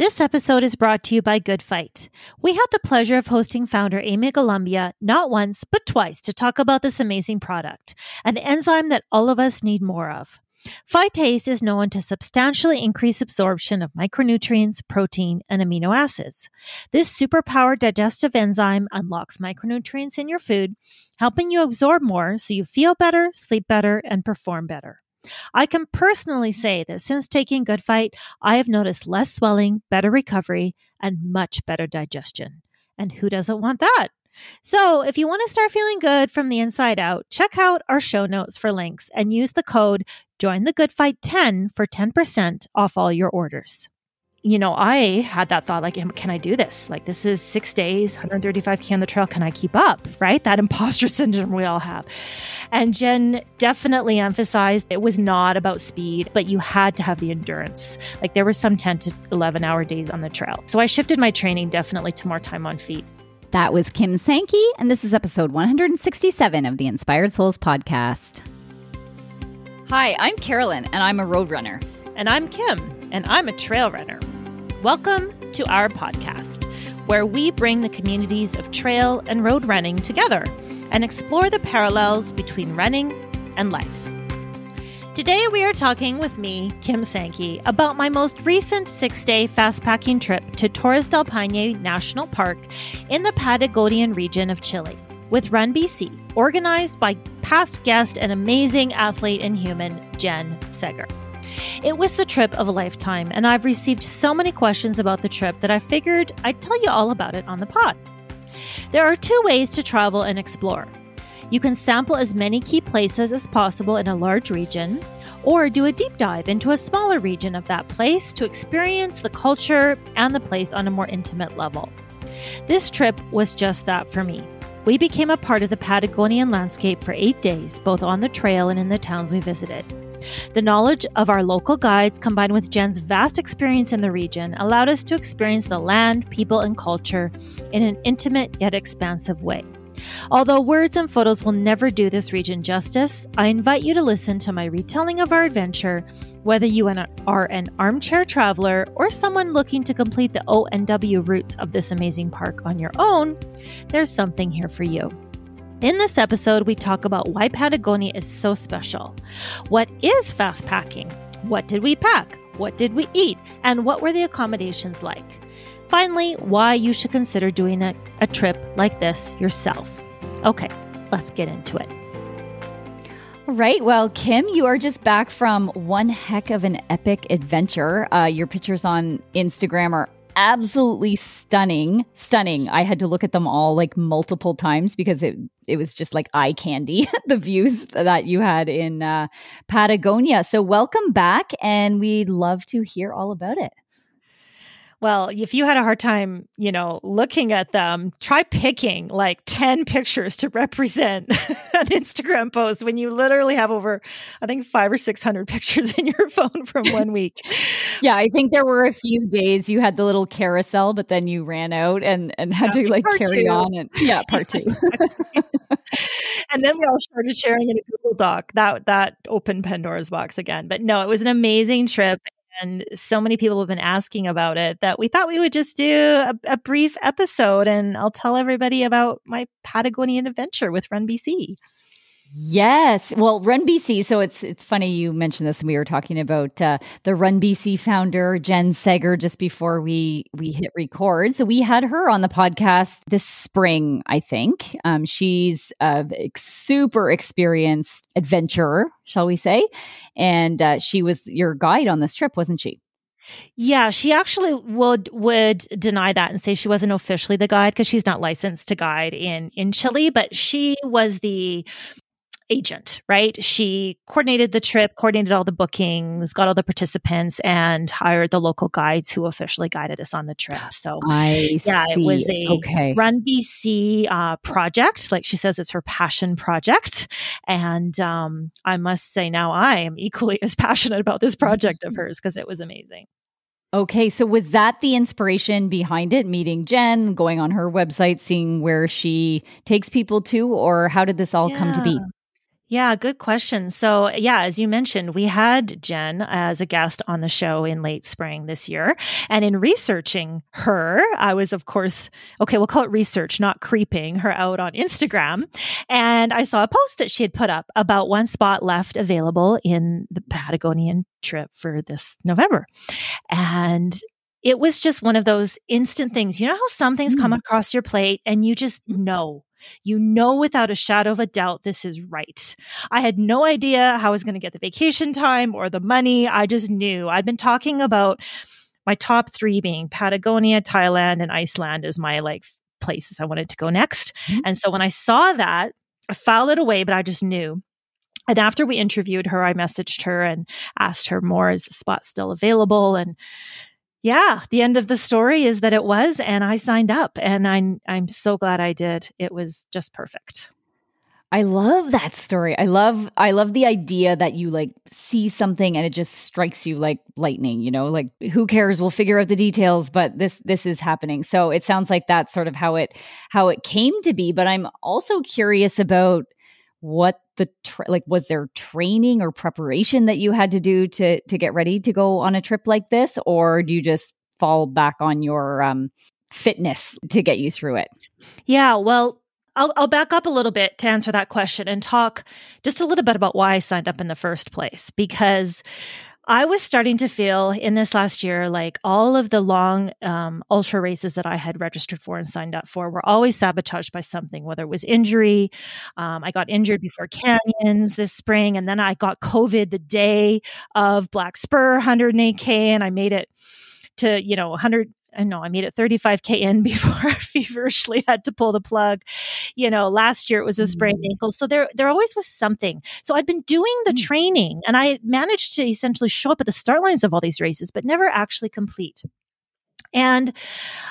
This episode is brought to you by GoodPhyte. We had the pleasure of hosting founder Amy Columbia not once, but twice to talk about this amazing product, an enzyme that all of us need more of. Phytase is known to substantially increase absorption of micronutrients, protein, and amino acids. This superpowered digestive enzyme unlocks micronutrients in your food, helping you absorb more so you feel better, sleep better, and perform better. I can personally say that since taking GoodPhyte, I have noticed less swelling, better recovery, and much better digestion. And who doesn't want that? So, if you want to start feeling good from the inside out, check out our show notes for links and use the code Join the GoodPhyte 10 for 10% off all your orders you know, I had that thought like, can I do this? Like, this is six days, 135K on the trail. Can I keep up? Right? That imposter syndrome we all have. And Jen definitely emphasized it was not about speed, but you had to have the endurance. Like, there were some 10 to 11 hour days on the trail. So I shifted my training definitely to more time on feet. That was Kim Sankey, and this is episode 167 of the Inspired Souls podcast. Hi, I'm Carolyn, and I'm a road runner. And I'm Kim, and I'm a trail runner. Welcome to our podcast, where we bring the communities of trail and road running together and explore the parallels between running and life. Today, we are talking with me, Kim Sankey, about my most recent six day fast packing trip to Torres del Paine National Park in the Patagonian region of Chile with RunBC, organized by past guest and amazing athlete and human Jen Segger. It was the trip of a lifetime, and I've received so many questions about the trip that I figured I'd tell you all about it on the pod. There are two ways to travel and explore. You can sample as many key places as possible in a large region, or do a deep dive into a smaller region of that place to experience the culture and the place on a more intimate level. This trip was just that for me. We became a part of the Patagonian landscape for eight days, both on the trail and in the towns we visited. The knowledge of our local guides combined with Jen's vast experience in the region allowed us to experience the land, people, and culture in an intimate yet expansive way. Although words and photos will never do this region justice, I invite you to listen to my retelling of our adventure, whether you are an armchair traveler or someone looking to complete the O and W routes of this amazing park on your own, there's something here for you. In this episode, we talk about why Patagonia is so special. What is fast packing? What did we pack? What did we eat? And what were the accommodations like? Finally, why you should consider doing a, a trip like this yourself. Okay, let's get into it. Right. Well, Kim, you are just back from one heck of an epic adventure. Uh, your pictures on Instagram are absolutely stunning. Stunning. I had to look at them all like multiple times because it it was just like eye candy the views that you had in uh, Patagonia. So welcome back and we'd love to hear all about it. Well, if you had a hard time, you know, looking at them, try picking like 10 pictures to represent an Instagram post when you literally have over, I think, five or 600 pictures in your phone from one week. yeah, I think there were a few days you had the little carousel, but then you ran out and, and had yeah, to like carry two. on. And yeah, part two. and then we all started sharing in a Google Doc. That that opened Pandora's box again. But no, it was an amazing trip and so many people have been asking about it that we thought we would just do a, a, brief episode and I'll tell everybody about my Patagonian adventure with RunBC. Yes. Well, RunBC. So it's it's funny you mentioned this. We were talking about uh, the RunBC founder Jen Segger just before we we hit record. So we had her on the podcast this spring. I think um, she's a super experienced adventurer, shall we say? And uh, she was your guide on this trip, wasn't she? Yeah, she actually would would deny that and say she wasn't officially the guide because she's not licensed to guide in in Chile, but she was the agent, right? She coordinated the trip, coordinated all the bookings, got all the participants, and hired the local guides who officially guided us on the trip. So, I yeah, see. it was a okay. RunBC uh, project. Like she says, it's her passion project. And um, I must say, now I am equally as passionate about this project of hers because it was amazing. Okay, so was that the inspiration behind it? Meeting Jen, going on her website, seeing where she takes people to, or how did this all yeah. come to be? Yeah, good question. So, yeah, as you mentioned, we had Jen as a guest on the show in late spring this year. And in researching her, I was, of course, okay, we'll call it research, not creeping her out on Instagram. And I saw a post that she had put up about one spot left available in the Patagonian trip for this November. And it was just one of those instant things. You know how some things mm. come across your plate and you just know you know without a shadow of a doubt this is right. I had no idea how I was going to get the vacation time or the money. I just knew. I'd been talking about my top three being Patagonia, Thailand, and Iceland as my like places I wanted to go next. Mm-hmm. And so when I saw that, I filed it away, but I just knew. And after we interviewed her, I messaged her and asked her more, is the spot still available? And yeah, the end of the story is that it was, and I signed up, and I'm I'm so glad I did. It was just perfect. I love that story. I love I love the idea that you like see something and it just strikes you like lightning, you know, like who cares? We'll figure out the details, but this this is happening. So it sounds like that's sort of how it how it came to be, but I'm also curious about what the tra- like was there training or preparation that you had to do to to get ready to go on a trip like this? Or do you just fall back on your um fitness to get you through it? Yeah well I'll, I'll back up a little bit to answer that question and talk just a little bit about why I signed up in the first place. Because I was starting to feel in this last year like all of the long um, ultra races that I had registered for and signed up for were always sabotaged by something, whether it was injury. Um, I got injured before canyons this spring, and then I got COVID the day of Black Spur 108K, and I made it to you know 100 I know I made it 35K in before I feverishly had to pull the plug. You know, last year it was a sprained mm-hmm. ankle. So there, there always was something. So I'd been doing the mm-hmm. training and I managed to essentially show up at the start lines of all these races, but never actually complete. And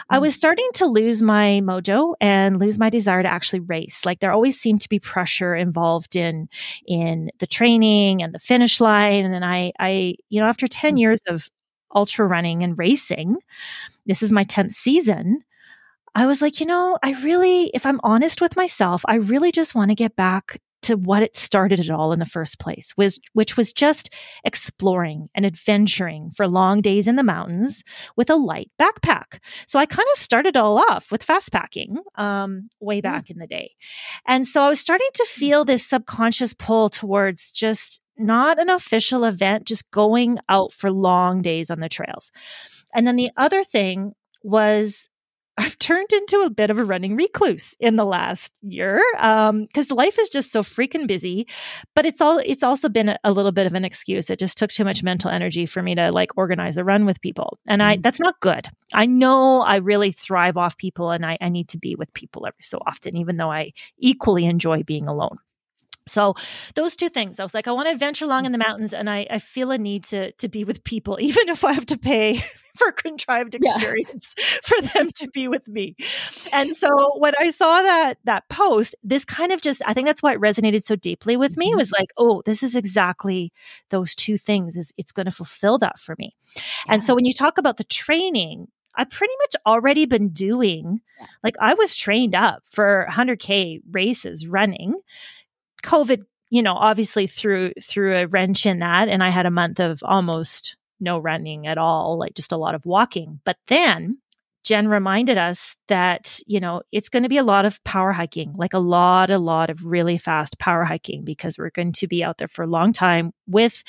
I mm. was starting to lose my mojo and lose my desire to actually race. Like there always seemed to be pressure involved in in the training and the finish line. And I I, you know, after 10 mm. years of ultra running and racing, this is my 10th season. I was like, you know, I really, if I'm honest with myself, I really just want to get back to what it started it all in the first place, was, which was just exploring and adventuring for long days in the mountains with a light backpack. So I kind of started all off with fast packing um, way back mm. in the day. And so I was starting to feel this subconscious pull towards just not an official event, just going out for long days on the trails. And then the other thing was I've turned into a bit of a running recluse in the last year because um, life is just so freaking busy. But it's all it's also been a, a, little bit of an excuse. It just took too much mental energy for me to like organize a run with people, and I mm. that's not good. I know I really thrive off people, and I, I need to be with people every so often, even though I equally enjoy being alone. So those two things, I was like, I want to adventure along in the mountains, and I, I feel a need to to be with people, even if I have to pay for contrived experience yeah. for them to be with me. And so when I saw that that post, this kind of just I think that's why it resonated so deeply with me. Mm-hmm. was like, oh, this is exactly those two things. Is it's going to fulfill that for me. Yeah. And so when you talk about the training, I've pretty much already been doing, like, I was trained up for 100K races running. COVID, you know, obviously threw threw a wrench in that, and I had a month of almost no running at all, like just a lot of walking. But then Jen reminded us that, you know, it's going to be a lot of power hiking, like a lot, a lot of really fast power hiking because we're going to be out there for a long time with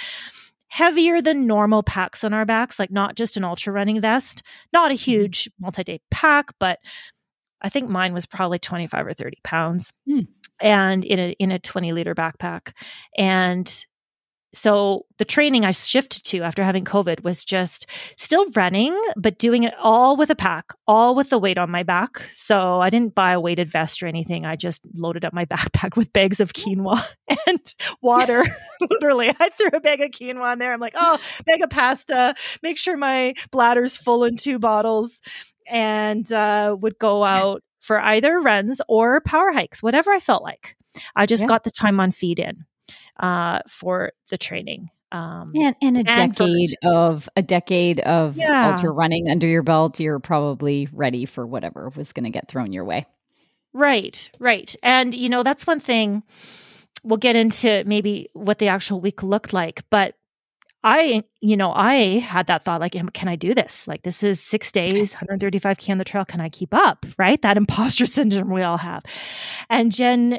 heavier than normal packs on our backs, like not just an ultra running vest, not a mm-hmm. huge multi day pack, but I think mine was probably 25 or 30 pounds mm. and in a in a 20 liter backpack. And so the training I shifted to after having COVID was just still running, but doing it all with a pack, all with the weight on my back. So I didn't buy a weighted vest or anything. I just loaded up my backpack with bags of quinoa and water. Literally, I threw a bag of quinoa in there. I'm like, oh, bag of pasta, make sure my bladder's full in two bottles and uh, would go out for either runs or power hikes, whatever I felt like. I just yeah. got the time on feed in uh, for the training. Um, and, and a and decade of a decade of yeah. ultra running under your belt, you're probably ready for whatever was going to get thrown your way. Right, right. And, you know, that's one thing we'll get into maybe what the actual week looked like, but I, you know, I had that thought like, can I do this? Like, this is six days, 135K on the trail. Can I keep up? Right? That imposter syndrome we all have. And Jen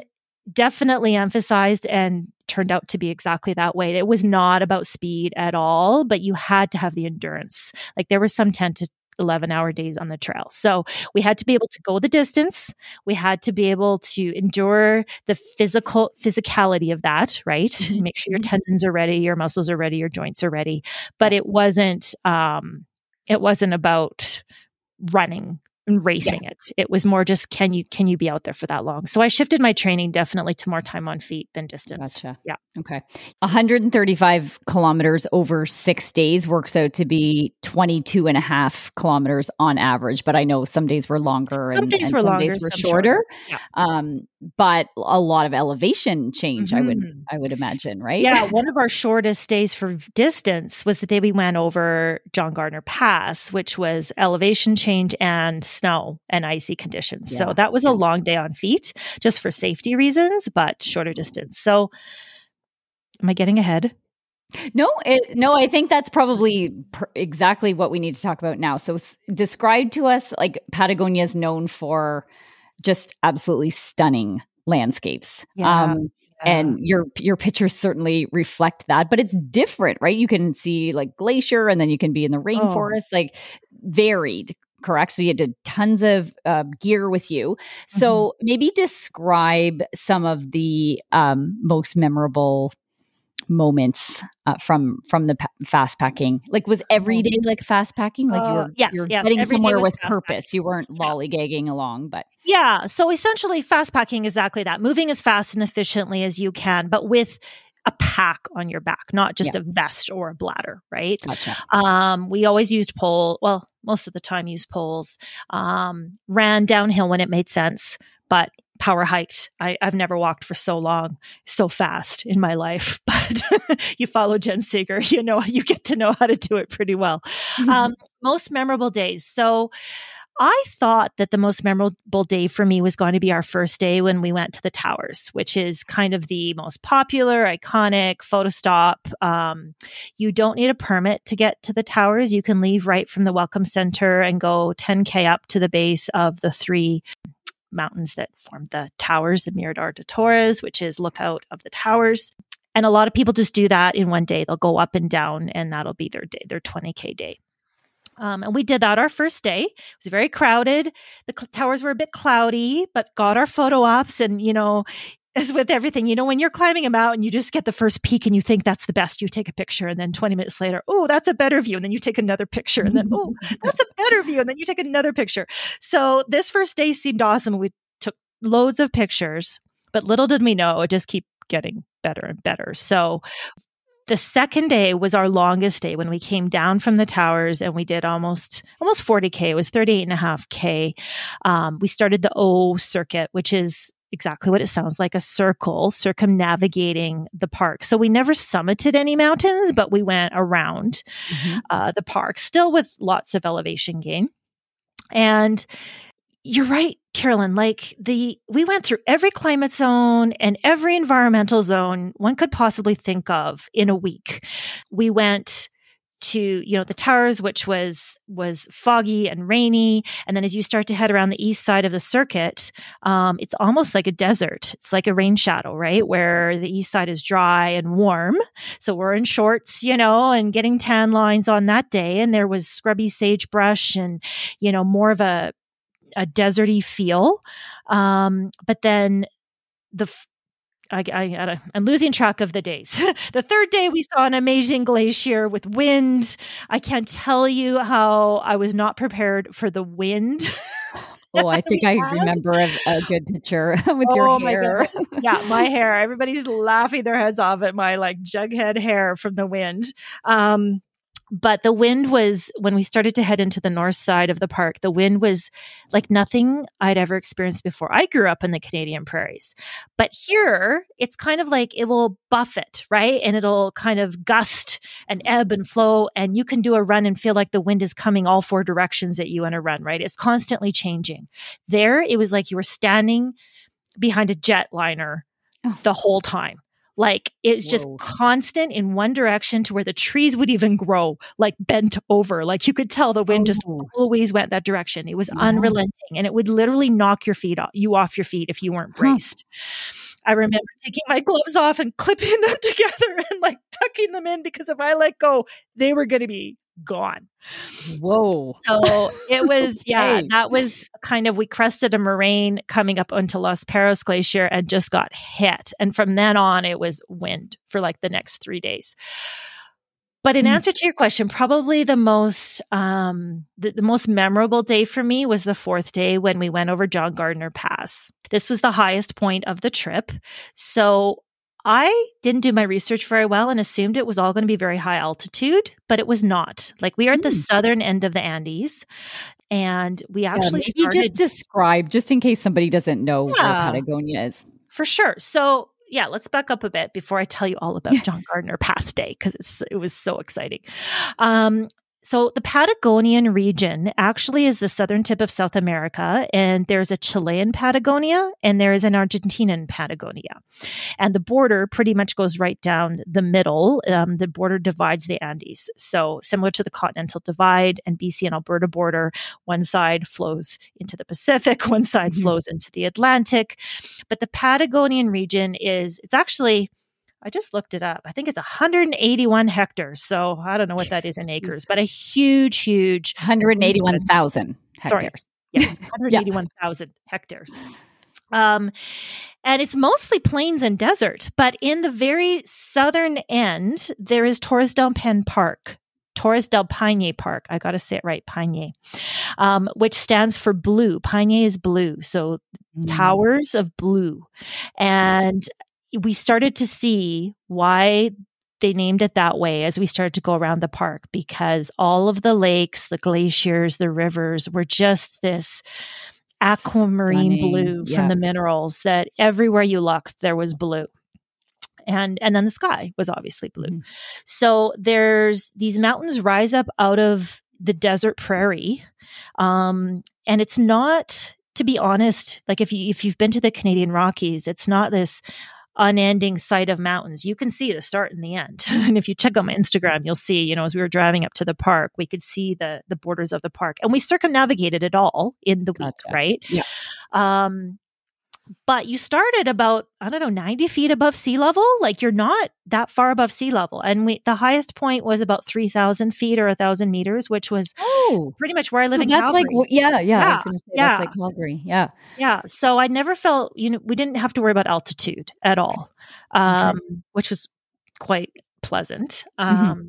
definitely emphasized and turned out to be exactly that way. It was not about speed at all, but you had to have the endurance. Like, there was some 10 to 11 hour days on the trail. So we had to be able to go the distance. We had to be able to endure the physical physicality of that, right? Mm-hmm. Make sure your mm-hmm. tendons are ready, your muscles are ready, your joints are ready. But it wasn't um it wasn't about running and racing yeah. it. It was more just can you can you be out there for that long? So I shifted my training definitely to more time on feet than distance. Gotcha. Yeah. Okay. 135 kilometers over six days works out to be 22 and a half kilometers on average. But I know some days were longer some and, days and were some longer, days were shorter. Yeah. Um, but a lot of elevation change, mm-hmm. I would mm-hmm. I would imagine, right? Yeah. one of our shortest days for distance was the day we went over John Gardner Pass, which was elevation change and snow and icy conditions. Yeah. So that was a long day on feet just for safety reasons, but shorter distance. So am I getting ahead? No, it, no, I think that's probably per- exactly what we need to talk about now. So, s- describe to us like Patagonia is known for just absolutely stunning landscapes. Yeah, um, yeah. And your your pictures certainly reflect that, but it's different, right? You can see like glacier, and then you can be in the oh. rainforest, oh. like varied correct? So you had tons of uh, gear with you. So mm-hmm. maybe describe some of the um, most memorable moments uh, from from the pa- fast packing like was every oh. like fast packing like you uh, were, yes, you were yes, getting somewhere with purpose packing. you weren't lollygagging along but yeah so essentially fast packing exactly that moving as fast and efficiently as you can but with a pack on your back, not just yeah. a vest or a bladder, right? Gotcha. Um, we always used pole. Well, most of the time used poles. Um, ran downhill when it made sense, but power hiked. I, have never walked for so long, so fast in my life. But you follow Jen Segger, you know you get to know how to do it pretty well. Mm-hmm. Um, most memorable days. So I thought that the most memorable day for me was going to be our first day when we went to the towers, which is kind of the most popular, iconic photo stop. Um, you don't need a permit to get to the towers. You can leave right from the Welcome Center and go 10K up to the base of the three mountains that form the towers, the Mirador de Torres, which is lookout of the towers. And a lot of people just do that in one day. They'll go up and down, and that'll be their day, their 20K day. Um, and we did that our first day. It was very crowded. The cl- towers were a bit cloudy, but got our photo ops. And, you know, as with everything, you know, when you're climbing a mountain, you just get the first peak and you think that's the best. You take a picture, and then 20 minutes later, oh, that's a better view. And then you take another picture, and then, oh, that's a better view. And then you take another picture. So this first day seemed awesome. We took loads of pictures, but little did we know it just keep getting better and better. So the second day was our longest day when we came down from the towers and we did almost almost 40k it was 38 and a half k um, we started the o circuit which is exactly what it sounds like a circle circumnavigating the park so we never summited any mountains but we went around mm-hmm. uh, the park still with lots of elevation gain and you're right, Carolyn. Like the, we went through every climate zone and every environmental zone one could possibly think of in a week. We went to you know the towers which was was foggy and rainy. And then as you start to head around the east side of the circuit um, it's almost like a desert. It's like a rain shadow right? Where the east side is dry and warm. So we're in shorts you know and getting tan lines on that day. And there was scrubby sagebrush and you know more of a a deserty feel. Um, but then the I, I, am losing track of the days. the third day, we saw an amazing glacier with wind. I can't tell you how I was not prepared for the wind. Oh, I think I remember a, a, good picture with oh, your hair. My yeah, my hair. Everybody's laughing their heads off at my like jughead hair from the wind. Um, but the wind was when we started to head into the north side of the park the wind was like nothing i'd ever experienced before i grew up in the canadian prairies but here it's kind of like it will buffet right and it'll kind of gust and ebb and flow and you can do a run and feel like the wind is coming all four directions at you in a run right it's constantly changing there it was like you were standing behind a jet liner oh. the whole time. Like it's just constant in one direction to where the trees would even grow, like bent over. Like you could tell the wind oh. just always went that direction. It was yeah. unrelenting and it would literally knock your feet off, you off your feet if you weren't braced. Huh. I remember taking my gloves off and clipping them together and like tucking them in because if I let go, they were going to be gone. Whoa. So it was, yeah, hey. that was kind of, we crested a moraine coming up onto Los Perros Glacier and just got hit. And from then on, it was wind for like the next three days. But in mm. answer to your question, probably the most um, the, the, most memorable day for me was the fourth day when we went over John Gardner Pass. This was the highest point of the trip. So I didn't do my research very well and assumed it was all going to be very high altitude, but it was not. Like we are at mm. the southern end of the Andes, and we actually yeah, started- just describe just in case somebody doesn't know yeah, where Patagonia is. For sure. So yeah, let's back up a bit before I tell you all about John Gardner Pass Day because it was so exciting. Um, so the Patagonian region actually is the southern tip of South America, and there's a Chilean Patagonia and there is an Argentinian Patagonia, and the border pretty much goes right down the middle. Um, the border divides the Andes, so similar to the Continental Divide and BC and Alberta border, one side flows into the Pacific, one side mm-hmm. flows into the Atlantic, but the Patagonian region is it's actually I just looked it up. I think it's 181 hectares. So I don't know what that is in acres, but a huge, huge 181,000 hectares. Sorry. Yes, 181,000 yeah. hectares. Um, and it's mostly plains and desert. But in the very southern end, there is Torres del Paine Park. Torres del Paine Park. I got to say it right, Paine, um, which stands for blue. Paine is blue. So mm. towers of blue. And we started to see why they named it that way as we started to go around the park because all of the lakes, the glaciers, the rivers were just this aquamarine Stunning. blue yeah. from the minerals that everywhere you looked there was blue. And and then the sky was obviously blue. Mm-hmm. So there's these mountains rise up out of the desert prairie. Um, and it's not to be honest, like if you if you've been to the Canadian Rockies, it's not this unending sight of mountains. You can see the start and the end. and if you check out my Instagram, you'll see, you know, as we were driving up to the park, we could see the the borders of the park. And we circumnavigated it all in the week, gotcha. right? Yeah. Um but you start at about i don't know 90 feet above sea level like you're not that far above sea level and we the highest point was about 3000 feet or 1000 meters which was oh pretty much where i live in that's Calgary. like yeah yeah say, yeah. that's like calgary yeah yeah so i never felt you know we didn't have to worry about altitude at all um, okay. which was quite pleasant mm-hmm. um, mm-hmm.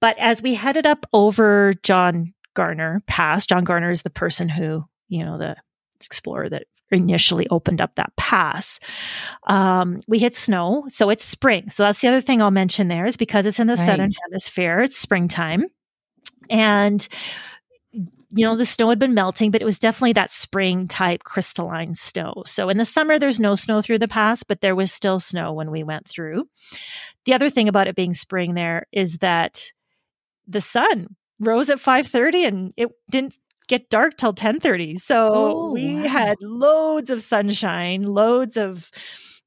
but as we headed up over john garner pass john garner is the person who you know the explorer that initially opened up that pass. Um, we hit snow, so it's spring. So that's the other thing I'll mention there is because it's in the right. southern hemisphere, it's springtime. And you know, the snow had been melting, but it was definitely that spring type crystalline snow. So in the summer, there's no snow through the pass, but there was still snow when we went through. The other thing about it being spring there is that the sun rose at 5:30 and it didn't get dark till 10:30. So oh, we wow. had loads of sunshine, loads of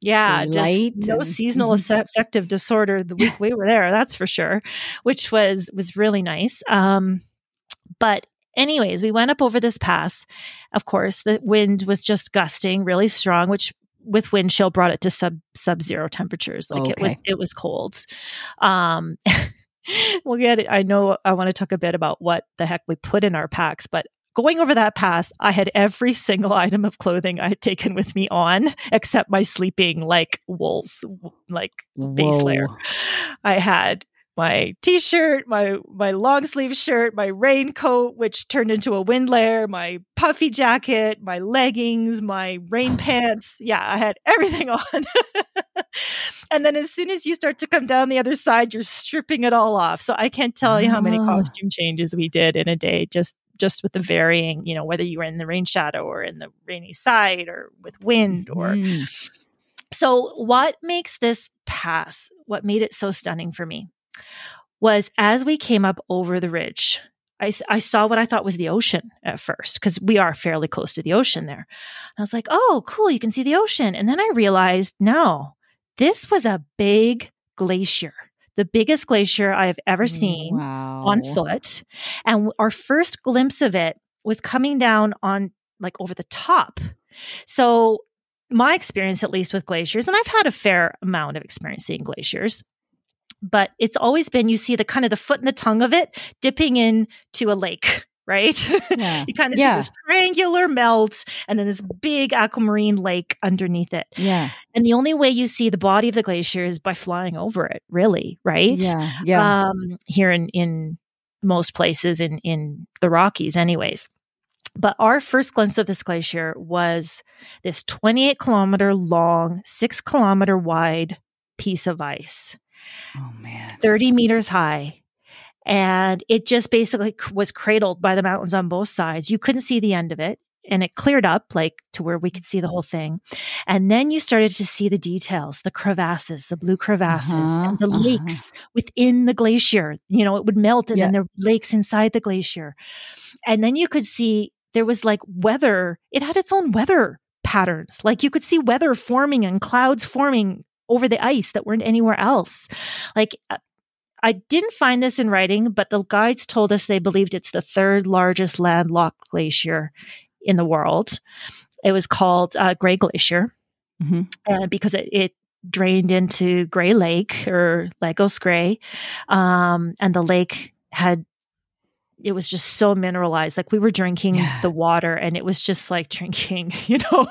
yeah, just no and, seasonal mm-hmm. affective disorder the week we were there, that's for sure, which was was really nice. Um but anyways, we went up over this pass. Of course, the wind was just gusting really strong, which with wind chill brought it to sub sub zero temperatures. Like okay. it was it was cold. Um we'll get it. I know I want to talk a bit about what the heck we put in our packs, but going over that pass, I had every single item of clothing I had taken with me on, except my sleeping like wools, like base layer. I had my t-shirt, my my long sleeve shirt, my raincoat, which turned into a wind layer, my puffy jacket, my leggings, my rain pants. Yeah, I had everything on. And then as soon as you start to come down the other side, you're stripping it all off. So I can't tell you how many ah. costume changes we did in a day just just with the varying, you know, whether you were in the rain shadow or in the rainy side or with wind or mm. so what makes this pass what made it so stunning for me was as we came up over the ridge, I, I saw what I thought was the ocean at first because we are fairly close to the ocean there. And I was like, oh, cool, you can see the ocean. And then I realized, no, this was a big glacier, the biggest glacier I have ever mm, seen wow. on foot. And our first glimpse of it was coming down on like over the top. So, my experience, at least with glaciers, and I've had a fair amount of experience seeing glaciers, but it's always been you see the kind of the foot and the tongue of it dipping into a lake right Yeah. you kind of Yeah. see this triangular melt and then this big aquamarine lake underneath it Yeah. and the only way you see the body of the glacier is by flying over it really right Yeah. Yeah. um here in in most places in in the rockies anyways but our first glimpse of this glacier was this 28 kilometer long 6 kilometer wide piece of ice oh man. 30 meters high. And it just basically was cradled by the mountains on both sides. You couldn't see the end of it. And it cleared up like to where we could see the whole thing. And then you started to see the details, the crevasses, the blue crevasses, Uh-huh, and the uh-huh. lakes within the glacier. You know, it would melt and Yeah. then there were lakes inside the glacier. And then you could see there was like weather, it had its own weather patterns. Like you could see weather forming and clouds forming over the ice that weren't anywhere else. Like uh, I didn't find this in writing, but the guides told us they believed it's the third largest landlocked glacier in the world. It was called uh, Gray Glacier Mhm. uh, because it, it drained into Gray Lake or Lagos Gray. Um, and the lake had, it was just so mineralized. Like we were drinking Yeah. the water and it was just like drinking, you know,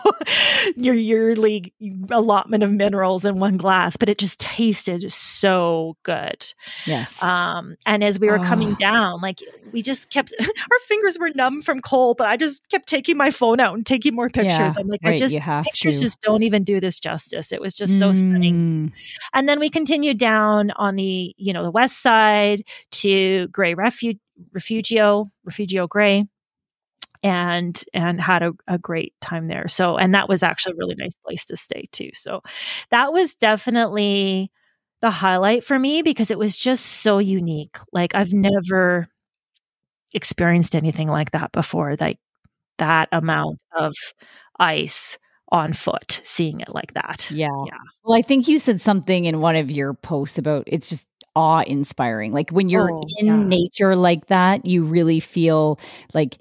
your yearly allotment of minerals in one glass, but it just tasted so good. Yes. Um, and as we were coming Oh. down, like we just kept, our fingers were numb from cold, but I just kept taking my phone out and taking more pictures. Yeah, I'm like, I just, pictures to. just don't even do this justice. It was just so stunning. Mm. And then we continued down on the, you know, the west side to Gray Refu- Refugio, Refugio Gray. And and had a, a great time there. So and that was actually a really nice place to stay too. So that was definitely the highlight for me because it was just so unique. Like I've never experienced anything like that before. Like that amount of ice on foot, seeing it like that. Yeah. Yeah. Well, I think you said something in one of your posts about it's just awe inspiring. Like when you're Oh, in yeah. nature like that, you really feel like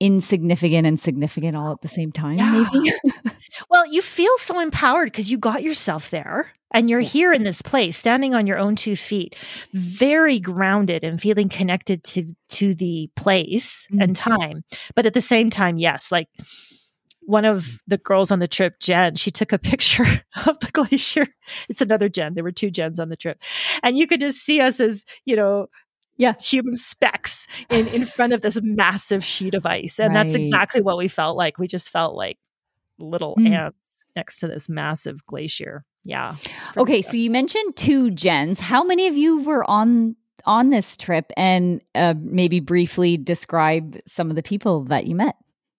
insignificant and significant all at the same time, Yeah. maybe. Well, you feel so empowered because you got yourself there and you're here in this place, standing on your own two feet, very grounded and feeling connected to to the place and mm-hmm. time. But at the same time, yes, like one of the girls on the trip, Jen, she took a picture of the glacier. It's another Jen. There were two Jens on the trip. And you could just see us as, you know, Yeah. human specks in, in front of this massive sheet of ice. And that's exactly what we felt like. We just felt like little Mm. ants next to this massive glacier. Yeah. Okay, stuff. so you mentioned two Jens. How many of you were on on this trip and uh, maybe briefly describe some of the people that you met?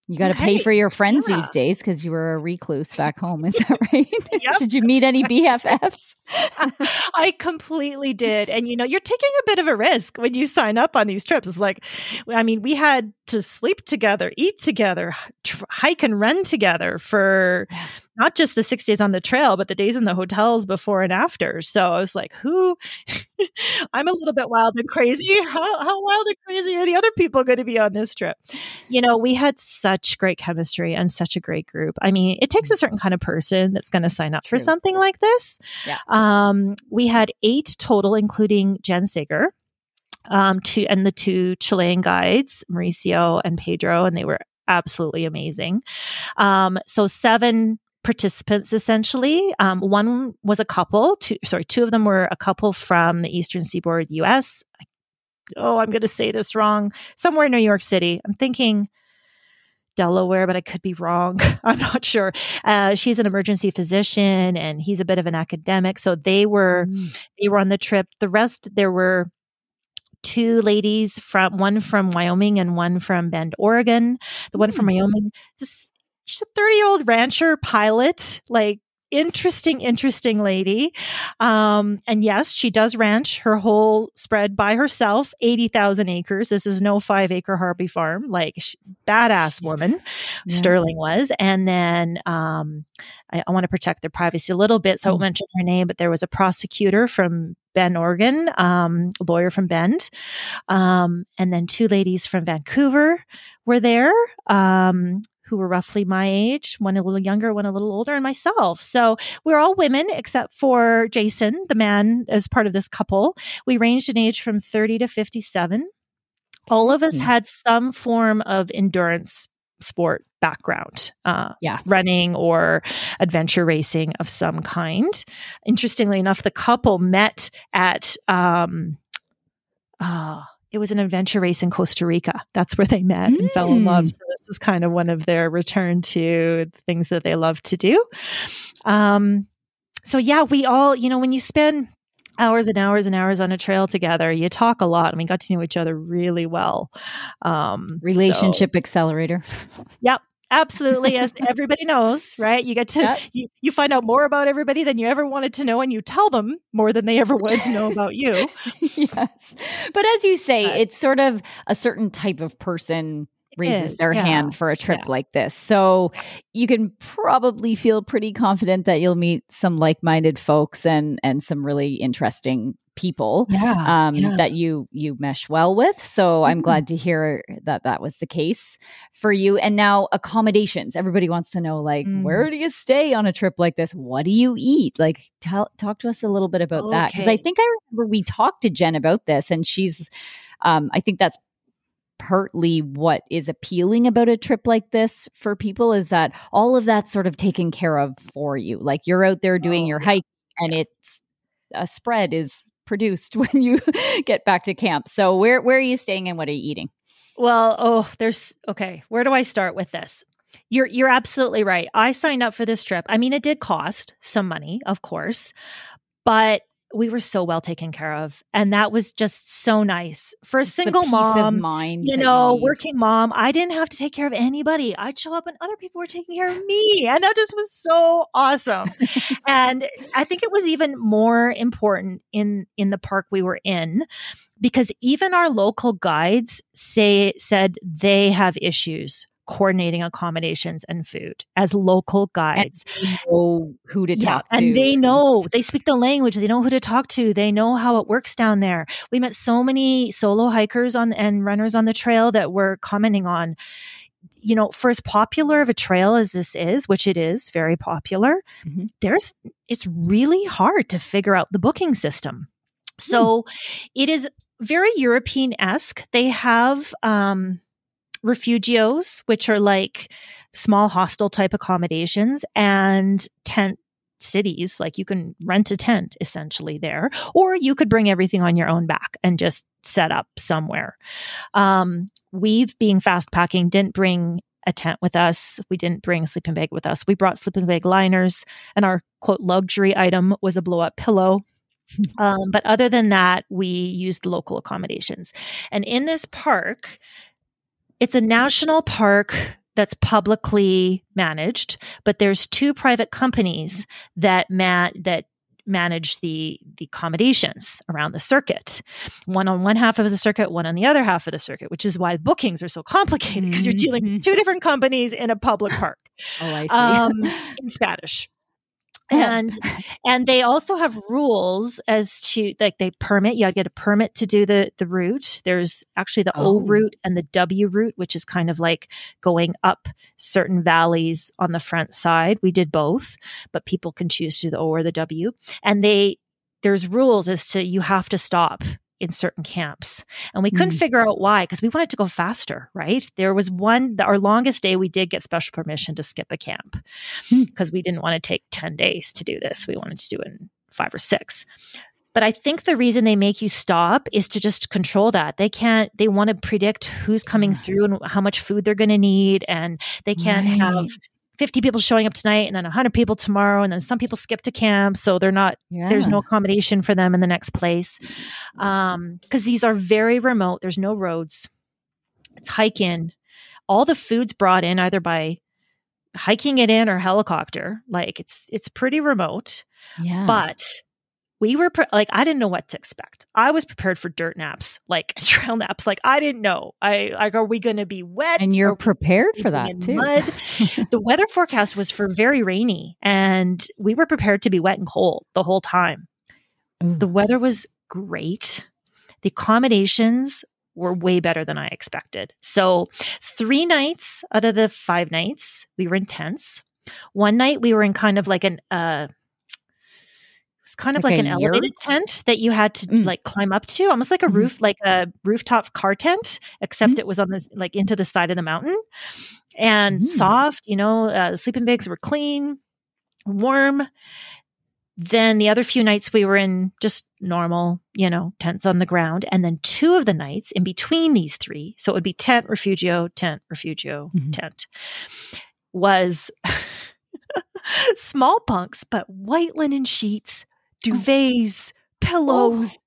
You got to pay for your friends yeah. these days because you were a recluse back home. Is that right? Yep. Did you meet any BFFs? I completely did. And you know, you're taking a bit of a risk when you sign up on these trips. It's like, I mean, we had to sleep together, eat together, tr- hike and run together for. Not just the six days on the trail, but the days in the hotels before and after. So I was like, who? I'm a little bit wild and crazy. How, how wild and crazy are the other people going to be on this trip? You know, we had such great chemistry and such a great group. I mean, it takes a certain kind of person that's going to sign up for something like this. Yeah. Um, we had eight total, including Jen Segger, um, two and the two Chilean guides, Mauricio and Pedro, and they were absolutely amazing. Um, so seven participants essentially. Um, one was a couple. Two, sorry, two of them were a couple from the Eastern Seaboard, U.S. Oh, I'm going to say this wrong. Somewhere in New York City. I'm thinking. Delaware, but I could be wrong. I'm not sure. Uh, she's an emergency physician and he's a bit of an academic. So they were Mm. they were on the trip. The rest, there were two ladies from one from Wyoming and one from Bend, Oregon. The one from Hmm. Wyoming, just she's a 30 year old rancher pilot, like interesting, interesting lady. Um, and yes, she does ranch her whole spread by herself, 80,000 acres. This is no five acre Harvey farm, like badass woman, yeah. Sterling was. And then um, I, I want to protect their privacy a little bit, so I won't mm. mention her name, but there was a prosecutor from Bend, Oregon, um, lawyer from Bend, um, and then two ladies from Vancouver were there. Um, who were roughly my age, one a little younger, one a little older, and myself. So we're all women except for Jason, the man, as part of this couple. We ranged in age from 30 to 57. All of us mm-hmm. had some form of endurance sport background, uh, yeah, running or adventure racing of some kind. Interestingly enough, the couple met at um, uh, it was an adventure race in Costa Rica. That's where they met mm. and fell in love. Mm. So this was kind of one of their return to things that they love to do. Um, so yeah, we all, you know, when you spend hours and hours and hours on a trail together, you talk a lot, and we got to know each other really well. Um, Relationship so, accelerator. Yep, absolutely as everybody knows right? You get to yep. you, you find out more about everybody than you ever wanted to know and you tell them more than they ever wanted to know about you. Yes. But as you say but, it's sort of a certain type of person raises is, their yeah. hand for a trip yeah. like this. So you can probably feel pretty confident that you'll meet some like-minded folks and and some really interesting people yeah, um, that you you mesh well with. So mm-hmm. I'm glad to hear that that was the case for you. And now accommodations. Everybody wants to know like mm. where do you stay on a trip like this? What do you eat? Like tell talk to us a little bit about okay. that because I think I remember we talked to Jen about this and she's um, I think that's partly what is appealing about a trip like this for people is that all of that's sort of taken care of for you. Like you're out there doing oh, your hike and it's a spread is produced when you get back to camp. So where where are you staying and what are you eating? Well, oh, there's okay. Where do I start with this? You're you're absolutely right. I signed up for this trip. I mean, it did cost some money, of course, but we were so well taken care of and that was just so nice. For a single mom mind you know you working mom i didn't have to take care of anybody. I'd show up and other people were taking care of me and that just was so awesome. And i think it was even more important in in the park we were in because even our local guides say said they have issues coordinating accommodations and food as local guides. know who to yeah, talk to. And they know, they speak the language, they know who to talk to, they know how it works down there. We met so many solo hikers on and runners on the trail that were commenting on you know, for as popular of a trail as this is, which it is very popular, mm-hmm. there's it's really hard to figure out the booking system. So mm. it is very European esque. They have um, refugios, which are like small hostel type accommodations, and tent cities. Like you can rent a tent essentially there, or you could bring everything on your own back and just set up somewhere. Um, we've, being fast packing, didn't bring a tent with us. We didn't bring a sleeping bag with us. We brought sleeping bag liners, and our quote luxury item was a blow up pillow. um, but other than that, we used local accommodations. And in this park, it's a national park that's publicly managed, but there's two private companies that man that manage the the accommodations around the circuit. One on one half of the circuit, one on the other half of the circuit, which is why bookings are so complicated because mm-hmm. you're dealing with two different companies in a public park. oh, I see. Um, in Spanish and and they also have rules as to like they permit you to get a permit to do the the route. There's actually the oh. o route and the w route which is kind of like going up certain valleys on the front side. We did both but people can choose to the o or the w. And they there's rules as to you have to stop in certain camps. And we couldn't mm. figure out why because we wanted to go faster, right? There was one, our longest day, we did get special permission to skip a camp because hmm. we didn't want to take 10 days to do this. We wanted to do it in five or six. But I think the reason they make you stop is to just control that. They can't, they want to predict who's coming through and how much food they're going to need. And they can't right. have 50 people showing up tonight and then 100 people tomorrow and then some people skip to camp so they're not yeah. there's no accommodation for them in the next place um because these are very remote there's no roads it's hike in all the food's brought in either by hiking it in or helicopter. Like it's it's pretty remote. Yeah. But we were pre- like I didn't know what to expect. I was prepared for dirt naps, like trail naps. Like I didn't know. I like are we going to be wet? and you're prepared for that too. the weather forecast was for very rainy and we were prepared to be wet and cold the whole time. Ooh. The weather was great. The accommodations were way better than I expected. So, three nights out of the five nights, we were in tents. One night we were in kind of like an uh kind of Like like, an elevated yurt? tent that you had to Mm. like climb up to, almost like a Mhm. roof, like a rooftop car tent, except Mhm. it was on the like into the side of the mountain and Mm. soft. You know, uh, the sleeping bags were clean, warm. Then the other few nights we were in just normal, you know, tents on the ground. And then two of the nights in between these three, so it would be tent, refugio, tent, refugio, Mhm. tent, was small bunks, but white linen sheets, duvets, pillows.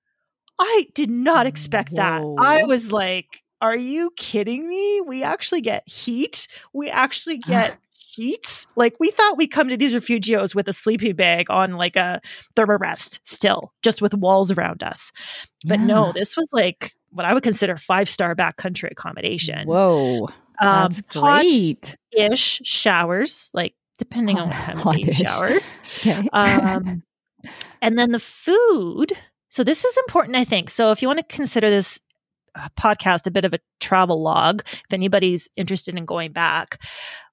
I did not expect that. I was like, are you kidding me? We actually get heat. We actually get sheets. Like we thought we'd come to these refugios with a sleeping bag on like a thermarest still, just with walls around us. But no, this was like what I would consider five star backcountry accommodation. Whoa. Um, That's great. ish showers, like depending on what time of day you shower. Okay. Um, and then the food. So this is important, I think. So if you want to consider this uh, podcast a bit of a travel log, if anybody's interested in going back,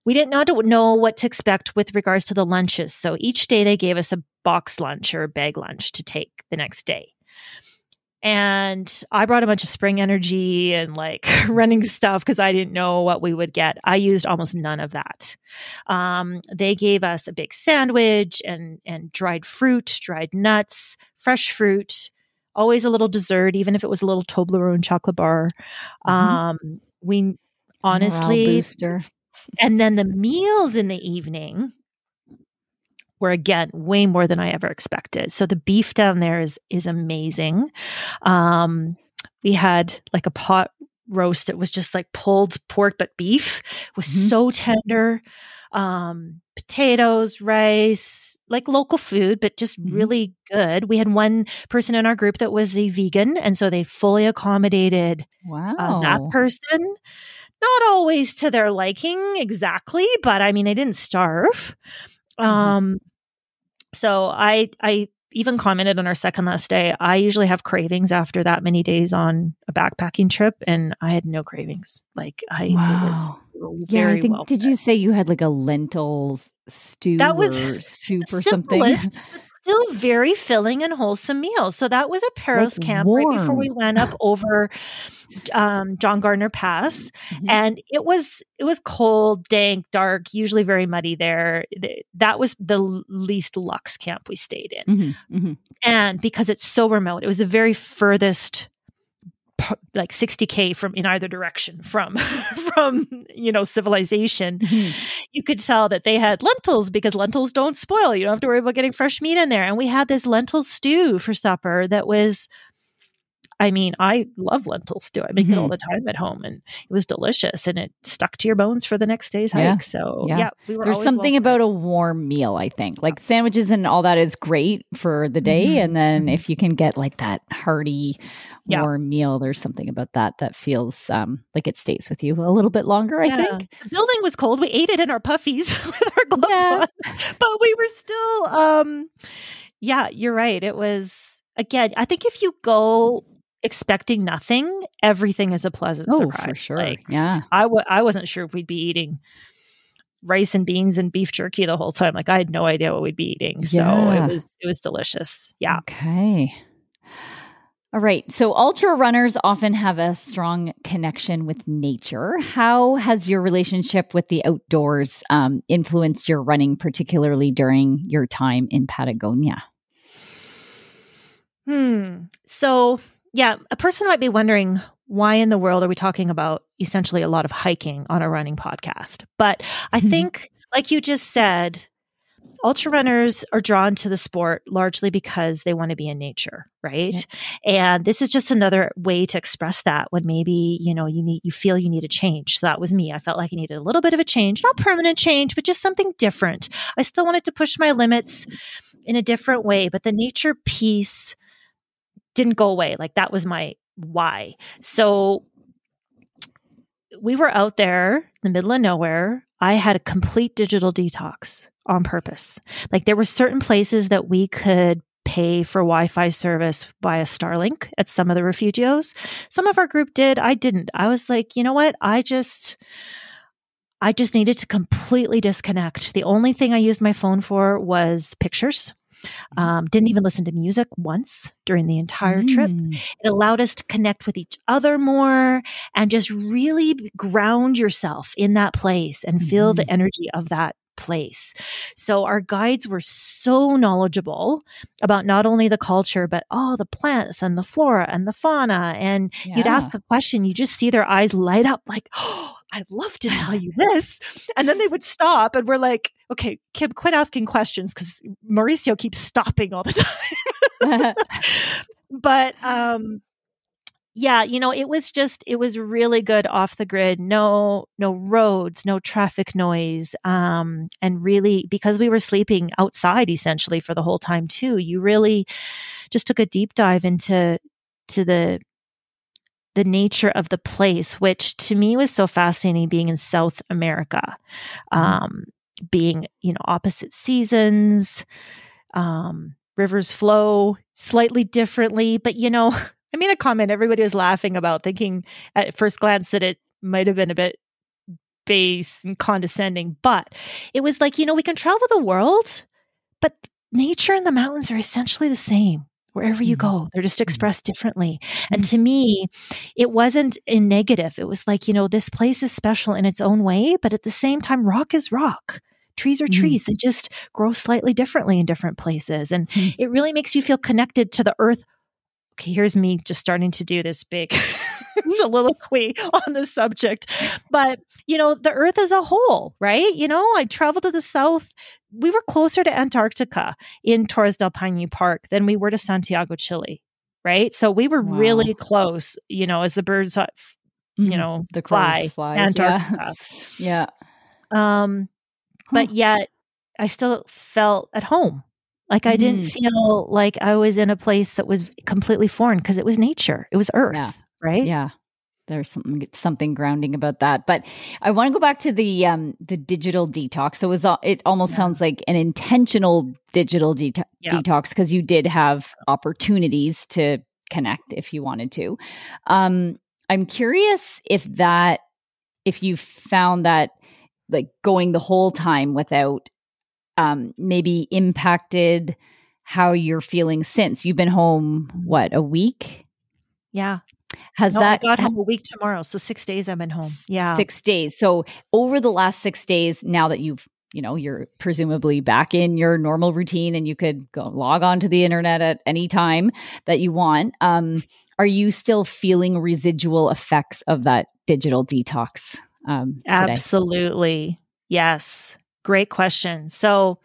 we didn't know, know what to expect with regards to the lunches. So each day they gave us a box lunch or a bag lunch to take the next day. And I brought a bunch of spring energy and like running stuff because I didn't know what we would get. I used almost none of that. Um, they gave us a big sandwich and and dried fruit, dried nuts, fresh fruit, always a little dessert, even if it was a little Toblerone chocolate bar. Mhm. Um, we honestly, booster. and then the meals in the evening were again way more than I ever expected. So the beef down there is is amazing. Um, we had like a pot roast that was just like pulled pork but beef It was Mhm. so tender. Um, potatoes, rice, like local food, but just Mhm. really good. We had one person in our group that was a vegan, and so they fully accommodated Wow. uh, that person. Not always to their liking exactly, but I mean, they didn't starve. Mhm. Um, so I, I even commented on our second last day. I usually have cravings after that many days on a backpacking trip, and I had no cravings. Like I, it was Wow. yeah, I think. well. did you say you had like a lentil stew That was soup or something? Still very filling and wholesome meal. So that was a Perros Like camp right before we went up over um, John Gardner Pass. Mhm. and it was it was cold dank dark usually very muddy there that was the least luxe camp we stayed in Mhm, mhm. and because it's so remote it was the very furthest like 60k from in either direction from from you know civilization Mhm. you could tell that they had lentils because lentils don't spoil you don't have to worry about getting fresh meat in there and we had this lentil stew for supper that was I mean, I love lentil stew. I make it all Mhm. the time at home, and it was delicious, and it stuck to your bones for the next day's Yeah. hike. So Yeah. yeah, we were. There's something welcome. about a warm meal, I think. Like sandwiches and all that is great for the day. Mhm, And then mhm. if you can get like that hearty, Yeah. warm meal, there's something about that that feels um, like it stays with you a little bit longer, I think. The building was cold. We ate it in our puffies with our gloves on, but we were still. um Yeah, you're right. It was again. I think if you go expecting nothing, everything is a pleasant Oh, surprise. for sure. Like, yeah. I w- I wasn't sure if we'd be eating rice and beans and beef jerky the whole time. Like I had no idea what we'd be eating. So Yeah. it was it was delicious. Yeah. Okay. All right. So, ultra runners often have a strong connection with nature. How has your relationship with the outdoors um, influenced your running, particularly during your time in Patagonia? Hmm. So yeah, a person might be wondering why in the world are we talking about essentially a lot of hiking on a running podcast? But I Mhm. think, like you just said, ultra runners are drawn to the sport largely because they want to be in nature right yeah. and this is just another way to express that when maybe you know you need you feel you need a change so that was me i felt like i needed a little bit of a change not permanent change but just something different i still wanted to push my limits in a different way but the nature piece didn't go away like that was my why so we were out there in the middle of nowhere i had a complete digital detox on purpose. Like there were certain places that we could pay for Wi-Fi service via Starlink at some of the refugios. Some of our group did. I didn't. I was like, you know what? I just I just needed to completely disconnect. The only thing I used my phone for was pictures. Mm-hmm. Um, didn't even listen to music once during the entire mm. trip. It allowed us to connect with each other more and just really ground yourself in that place and feel mm. the mm-hmm. energy of that place. So our guides were so knowledgeable about not only the culture, but all the plants and the flora and the fauna. And yeah. you'd ask a question, you just see their eyes light up like, oh, I'd love to tell you this. And then they would stop and we're like, okay, Kim, quit asking questions because Mauricio keeps stopping all the time. but um yeah, you know, it was just it was really good off the grid. No no roads, no traffic noise. Um and really because we were sleeping outside essentially for the whole time too, you really just took a deep dive into to the the nature of the place, which to me was so fascinating being in South America. Mm-hmm. Um being, you know, opposite seasons, um rivers flow slightly differently, but you know, I made a comment everybody was laughing about, thinking at first glance that it might have been a bit base and condescending, but it was like, you know, we can travel the world, but nature and the mountains are essentially the same wherever you mm-hmm. go. They're just mm-hmm. expressed differently. And mm-hmm. to me, it wasn't in negative. It was like, you know, this place is special in its own way, but at the same time, rock is rock. Trees are trees. Mm. They just grow slightly differently in different places. And mm. it really makes you feel connected to the earth okay, here's me just starting to do this big soliloquy on the subject. But, you know, the earth as a whole, right? You know, I traveled to the south. We were closer to Antarctica in Torres del Paine Park than we were to Santiago, Chile, right? So we were wow. really close, you know, as the birds, uh, you mm-hmm. know, the fly flies, Antarctica. Yeah. yeah. Um, but yet I still felt at home like I didn't mm-hmm. feel like I was in a place that was completely foreign because it was nature. It was earth, yeah. right? Yeah. There's something something grounding about that. But I want to go back to the um the digital detox. So it was it almost yeah. sounds like an intentional digital de- yeah. detox because you did have opportunities to connect if you wanted to. Um I'm curious if that if you found that like going the whole time without um, maybe impacted how you're feeling since? You've been home what a week? Yeah. Has no, that I got home a week tomorrow so six days i've been home. Yeah. six days. So over the last six days now that you've you know you're presumably back in your normal routine and you could go log on to the internet at any time that you want um, are you still feeling residual effects of that digital detox um, absolutely. Yes Great question. So,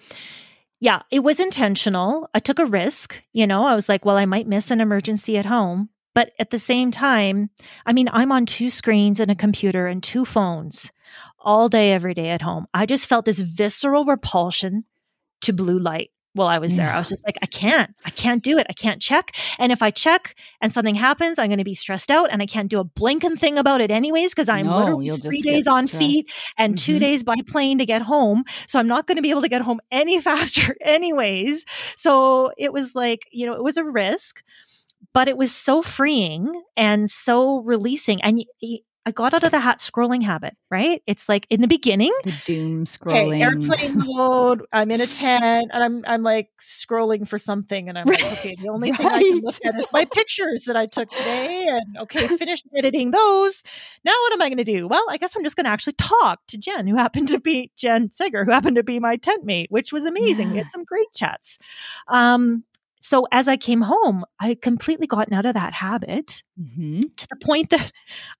yeah, it was intentional. I took a risk. You know, I was like, well, I might miss an emergency at home. But at the same time, I mean, I'm on two screens and a computer and two phones all day, every day at home. I just felt this visceral repulsion to blue light while I was there. Yeah. I was just like, I can't, I can't do it. I can't check. And if I check and something happens, I'm going to be stressed out and I can't do a blinking thing about it anyways, because I'm no, literally three days on stressed. feet and mm-hmm. two days by plane to get home. So I'm not going to be able to get home any faster anyways. So it was like, you know, it was a risk but it was so freeing and so releasing. And I got out of the hat scrolling habit, right? It's like in the beginning, the doom scrolling, okay, airplane mode. I'm in a tent and I'm I'm like scrolling for something, and I'm like, okay, the only right. thing I can look at is my pictures that I took today, and okay, finished editing those. Now what am I going to do? Well, I guess I'm just going to actually talk to Jen, who happened to be Jen Segger, who happened to be my tent mate, which was amazing. Yeah. We had some great chats. Um, so as I came home, I had completely gotten out of that habit Mm-hmm. to the point that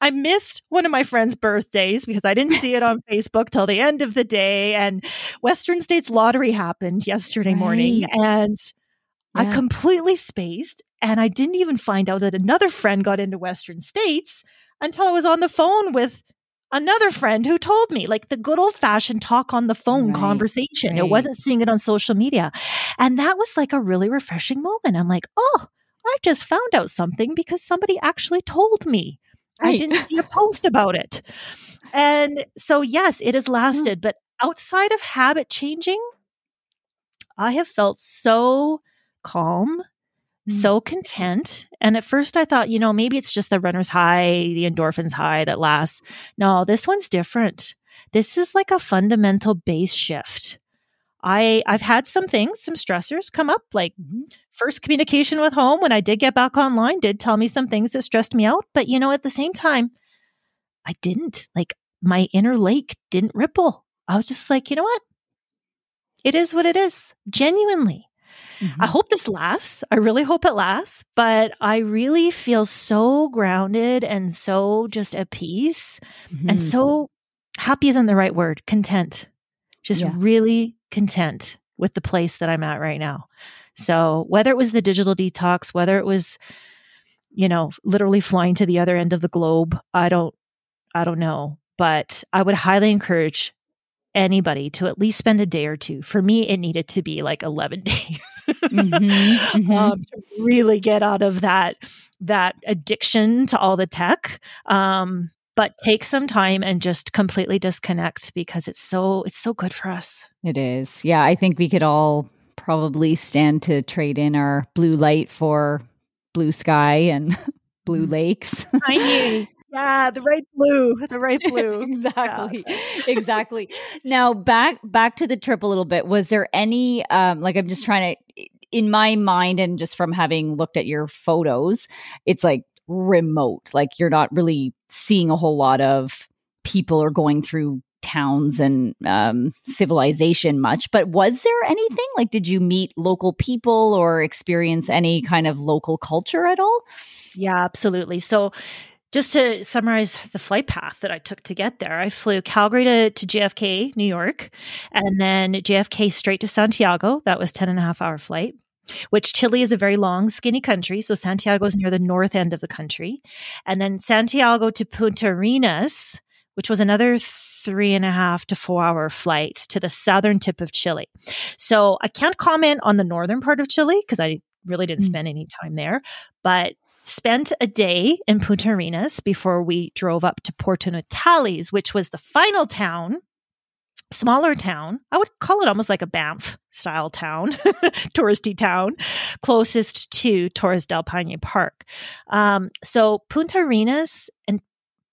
I missed one of my friends' birthdays because I didn't see it on Facebook till the end of the day. And Western States Lottery happened yesterday morning. Right. And I completely spaced. And I didn't even find out that another friend got into Western States until I was on the phone with another friend who told me, like the good old fashioned talk on the phone Right, conversation. It wasn't seeing it on social media. And that was like a really refreshing moment. I'm like, oh, I just found out something because somebody actually told me. I didn't see a post about it. And so, yes, it has hmm. lasted. But outside of habit changing, I have felt so calm, Mm. so content. And at first I thought, you know, maybe it's just the runner's high, the endorphins high that lasts. No, this one's different. This is like a fundamental base shift. I I've had some things, some stressors come up like Mhm. first communication with home when I did get back online did tell me some things that stressed me out, but you know at the same time I didn't. Like my inner lake didn't ripple. I was just like, you know what? It is what it is. Genuinely. I Mhm. hope this lasts. I really hope it lasts, but I really feel so grounded and so just at peace and Mhm. so happy isn't the right word, content. Just Yeah. really content with the place that I'm at right now. So, whether it was the digital detox, whether it was you know, literally flying to the other end of the globe, I don't I don't know, but I would highly encourage anybody to at least spend a day or two. For me, it needed to be like 11 days Mhm, mhm. um, to really get out of that that addiction to all the tech. Um, but take some time and just completely disconnect because it's so it's so good for us. It is. Yeah, I think we could all probably stand to trade in our blue light for blue sky and blue lakes. I knew. Yeah, the right blue, the right blue. exactly. exactly. Now back back to the trip a little bit. Was there any um like I'm just trying to in my mind and just from having looked at your photos, it's like remote. Like you're not really seeing a whole lot of people or going through towns and um, civilization much. But was there anything like? Did you meet local people or experience any kind of local culture at all? Yeah, absolutely. So, just to summarize the flight path that I took to get there, I flew Calgary to, to JFK, New York, and then JFK straight to Santiago. That was 10 and a half hour flight, which Chile is a very long, skinny country. So Santiago is near the north end of the country. And then Santiago to Punta Arenas, which was another three and a half to four hour flight to the southern tip of Chile. So I can't comment on the northern part of Chile because I really didn't Mm. spend any time there, but spent a day in Punta Arenas before we drove up to Puerto Natales, which was the final town, smaller town. I would call it almost like a Banff style town, touristy town, closest to Torres del Paine Park. Um, so Punta Arenas and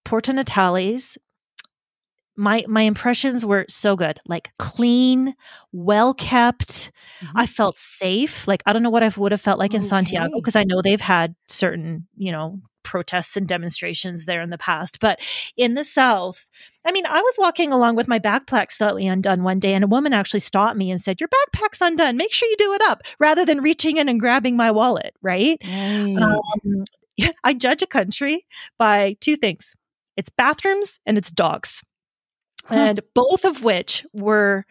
Puerto Natales. My my impressions were so good, like clean, well kept. I felt safe. Like I don't know what I would have felt like in Santiago because I know they've had certain, you know, protests and demonstrations there in the past. But in the South, I mean, I was walking along with my backpack slightly undone one day, and a woman actually stopped me and said, "Your backpack's undone. Make sure you do it up," rather than reaching in and grabbing my wallet. Right? Right. Um, I judge a country by two things: its bathrooms and its dogs Huh. and both of which were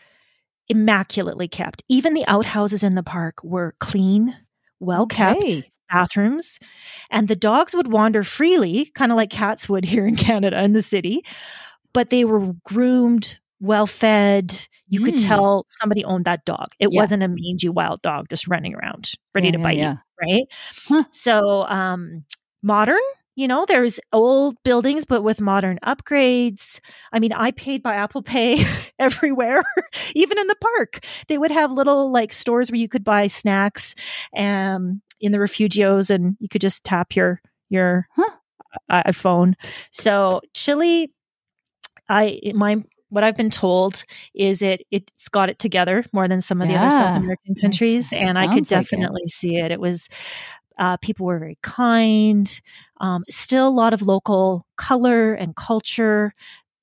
immaculately kept. Even the outhouses in the park were clean, well kept Okay. bathrooms, and the dogs would wander freely, kind of like cats would here in Canada in the city, but they were groomed, well fed. You could Mm. tell somebody owned that dog. It Yeah. wasn't a mangy wild dog just running around ready Yeah, to bite yeah. you, right? Huh. So, um modern you know there's old buildings but with modern upgrades. I mean i paid by apple pay everywhere even in the park. They would have little like stores where you could buy snacks um in the refugios and you could just tap your your Huh. uh, iphone. So chile i my what i've been told is it it's got it together more than some of the other south american countries and i could sounds like definitely see it. It was uh, people were very kind. Um, still a lot of local color and culture.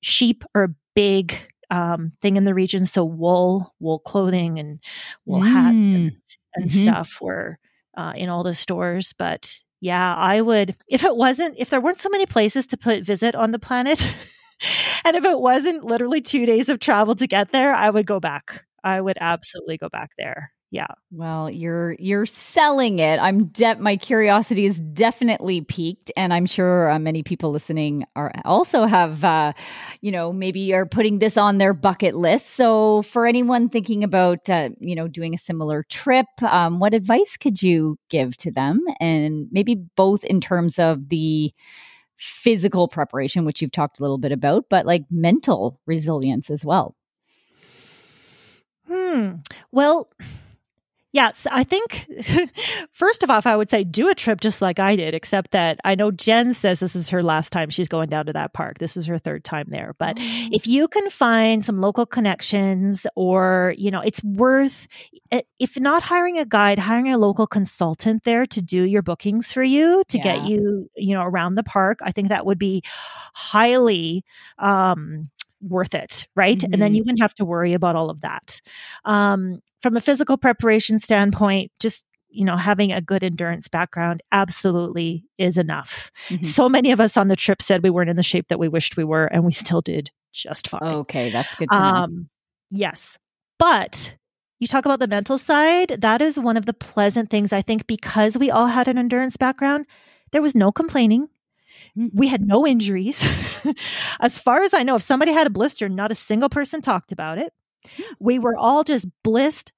Sheep are a big um, thing in the region. So wool, wool clothing, and wool hats and, mm-hmm. stuff were uh, in all the stores. But yeah, I would if it wasn't if there weren't so many places to put visit on the planet. and if it wasn't literally two days of travel to get there, I would go back. I would absolutely go back there yeah. Well you're you're selling it. I'm de- my curiosity is definitely peaked and i'm sure uh, many people listening are also have uh, you know maybe are putting this on their bucket list. So for anyone thinking about uh, you know doing a similar trip um, what advice could you give to them? And maybe both in terms of the physical preparation which you've talked a little bit about but like mental resilience as well. Hmm. Well Yes, I think first of all, I would say do a trip just like I did, except that I know Jen says this is her last time she's going down to that park. This is her third time there. But oh. if you can find some local connections or, you know, it's worth, eh, if not hiring a guide, hiring a local consultant there to do your bookings for you to yeah. get you, you know, around the park, I think that would be highly, um, worth it, right? Mm-hmm. And then mm-hmm. you wouldn't have to worry about all of that. Um, from a physical preparation standpoint, just you know, having a good endurance background absolutely is enough. Mm-hmm. So many of us on the trip said we weren't in the shape that we wished we were, and we still did just fine. Okay, that's good to know. Um, yes. But you talk about the mental side, that is one of the pleasant things I think because we all had an endurance background, there was no complaining. We had no injuries. as far as I know, if somebody had a blister, not a single person talked about it. Hmm. We were all just blissed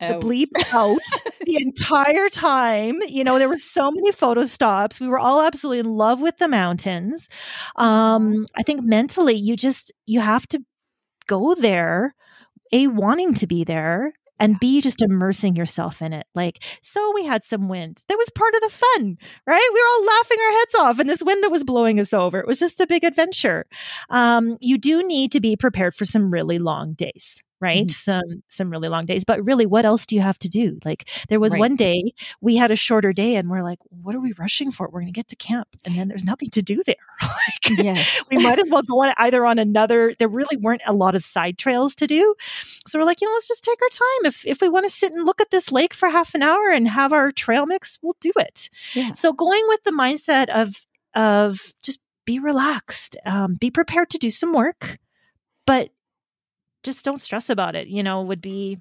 the bleep out the entire time. You know, there were so many photo stops. We were all absolutely in love with the mountains. Um, I think mentally, you just you have to go there, a wanting to be there, and be just immersing yourself in it. Like, so we had some wind. That was part of the fun, right? We were all laughing our heads off and this wind that was blowing us over. It was just a big adventure. Um, you do need to be prepared for some really long days right mm-hmm. some some really long days but really what else do you have to do like there was right. one day we had a shorter day and we're like what are we rushing for we're going to get to camp and then there's nothing to do there like yes. we might as well go on either on another there really weren't a lot of side trails to do so we're like you know let's just take our time if if we want to sit and look at this lake for half an hour and have our trail mix we'll do it yeah. so going with the mindset of of just be relaxed um, be prepared to do some work but just don't stress about it, you know, would be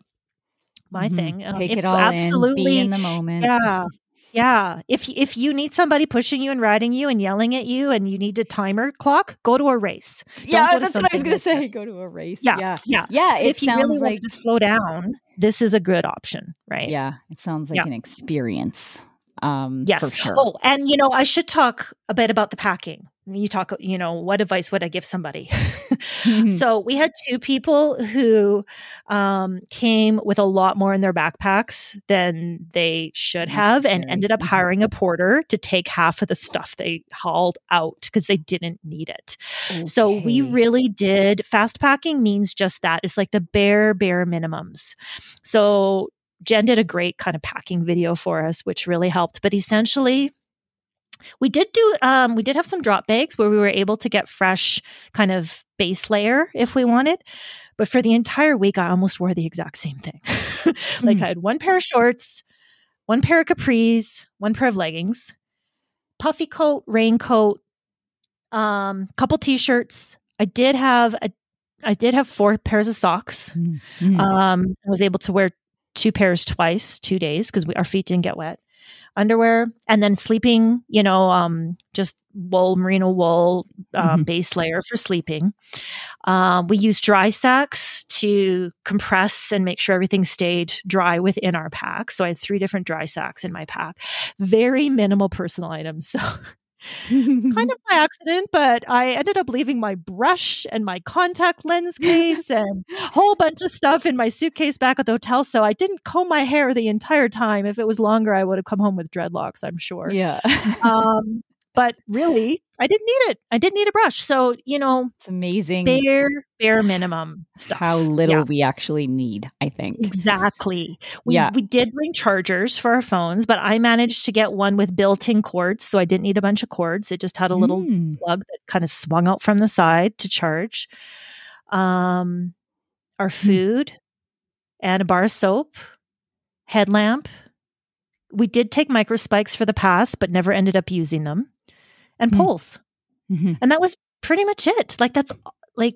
my mm-hmm. thing. Um, Take it all absolutely, in, be in the moment. Yeah. Yeah. If if you need somebody pushing you and riding you and yelling at you and you need a timer clock, go to a race. Don't yeah, that's what I was going to say. Go to a race. Yeah. Yeah. Yeah. yeah if you really like... want to slow down, this is a good option, right? Yeah. It sounds like yeah. an experience. Um, yes. Sure. Oh, and you know, I should talk a bit about the packing you talk you know what advice would i give somebody mm-hmm. so we had two people who um, came with a lot more in their backpacks than they should have and ended up mm-hmm. hiring a porter to take half of the stuff they hauled out because they didn't need it okay. so we really did fast packing means just that it's like the bare bare minimums so jen did a great kind of packing video for us which really helped but essentially we did do um, we did have some drop bags where we were able to get fresh kind of base layer if we wanted but for the entire week i almost wore the exact same thing like mm. i had one pair of shorts one pair of capris one pair of leggings puffy coat raincoat um couple t-shirts i did have a i did have four pairs of socks mm. um i was able to wear two pairs twice two days because our feet didn't get wet underwear and then sleeping, you know, um, just wool, merino wool um, mm-hmm. base layer for sleeping. Um, we use dry sacks to compress and make sure everything stayed dry within our pack. So I had three different dry sacks in my pack. Very minimal personal items. So kind of by accident, but I ended up leaving my brush and my contact lens case and a whole bunch of stuff in my suitcase back at the hotel. So I didn't comb my hair the entire time. If it was longer, I would have come home with dreadlocks, I'm sure. Yeah. um, but really, I didn't need it. I didn't need a brush. So, you know, it's amazing. Bare, bare minimum stuff. How little yeah. we actually need, I think. Exactly. We, yeah. we did bring chargers for our phones, but I managed to get one with built in cords. So I didn't need a bunch of cords. It just had a little mm. plug that kind of swung out from the side to charge. Um, our hmm. food mm. and a bar of soap, headlamp, we did take micro spikes for the pass, but never ended up using them, and Hmm. poles, Mhm. and that was pretty much it. Like that's like